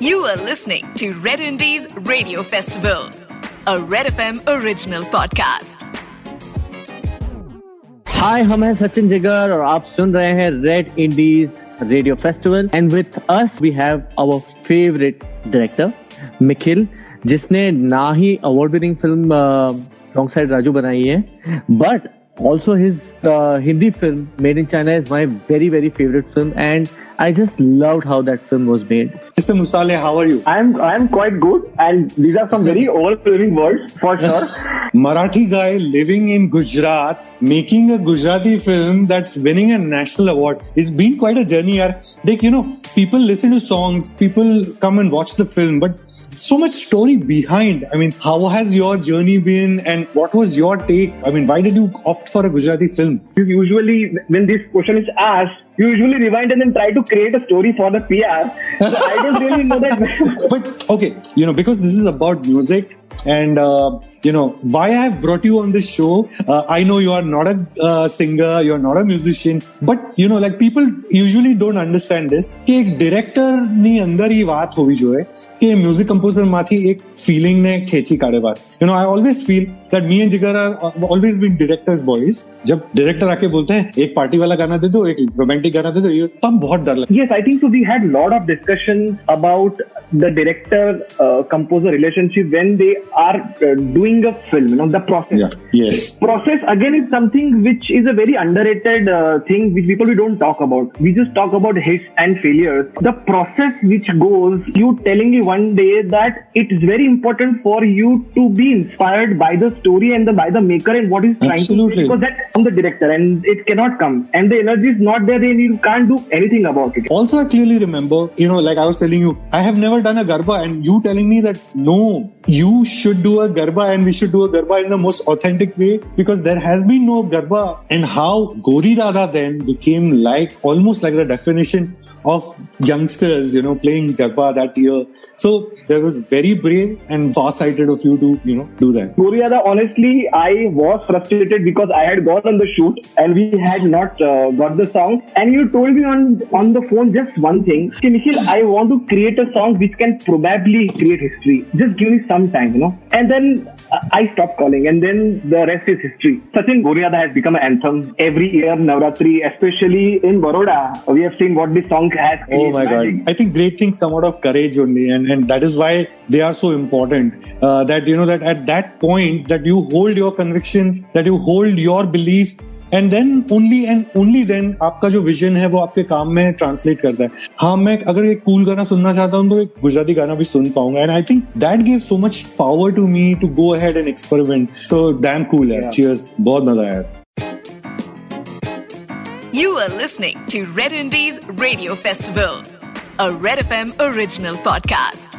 You are listening to Red Indies Radio Festival, a Red FM original podcast. Hi, I'm Sachin Jigar, और आप सुन रहे हैं Red Indies Radio Festival, and with us we have our favorite director, Mikhil, जिसने ना ही award winning film wrong side Raju बनाई है but also his Hindi film made in China is my very very favourite film and i just loved how that film was made mr musale how are you i'm i'm quite good and these are some very old living words for sure marathi guy living in gujarat making a gujarati film that's winning a national award it's been quite a journey yaar. like you know people listen to songs people come and watch the film but so much story behind. I mean, how has your journey been and what was your take? I mean, why did you opt for a Gujarati film? Usually, when this question is asked, you usually rewind and then try to create a story for the PR. So I don't really know that. but okay, you know, because this is about music and uh, you know why I have brought you on this show. Uh, I know you are not a uh, singer, you are not a musician, but you know, like people usually don't understand this. कि एक director ની અંદર એ વાત હોવી જોઈએ કે music composer માંથી એક ફિલિંગ ને ખેંચી કાઢે બાર you know I always feel that me and Jigar are always been directors boys जब डायरेक्टर आके बोलते हैं एक पार्टी वाला गाना दे दो एक रोमांटिक गाना दे दो ये तब बहुत डर लगता yes I think so we had lot of discussion about the director composer relationship when they are uh, doing a film, you know, the process. Yeah. Yes. Process again is something which is a very underrated uh, thing which people we don't talk about. We just talk about hits and failures. The process which goes, you telling me one day that it is very important for you to be inspired by the story and the by the maker and what he's trying Absolutely. to do because that's from the director and it cannot come and the energy is not there and you can't do anything about it. Also, I clearly remember, you know, like I was telling you, I have never done a garba and you telling me that no, you should do a garba and we should do a garba in the most authentic way because there has been no garba and how Gori Dada then became like almost like the definition of youngsters, you know, playing Garba that year. So there was very brave and far-sighted of you to, you know, do that. Gori Dada, honestly, I was frustrated because I had gone on the shoot and we had not uh, got the song. And you told me on on the phone just one thing. Okay, Mikhil, I want to create a song which can probably create history. Just give me some time, you know. And then I stopped calling and then the rest is history. Sachin Gori Dada has become an anthem every year, Navratri, especially in Baroda. We have seen what this song has. Oh my magic. God. I think great things come out of courage only. And, and that is why they are so important. Uh, that, you know, that at that point that you hold your conviction, that you hold your belief and then only and only then आपका जो vision है वो आपके काम में translate करता है। हाँ मैं अगर एक कूल गाना सुनना चाहता हूँ तो एक गुजराती गाना भी सुन पाऊँगा। And I think that give so much power to me to go ahead and experiment so damn cool है चीयर्स बहुत मज़ा आया। You are listening to Red Indies Radio Festival, a Red FM original podcast.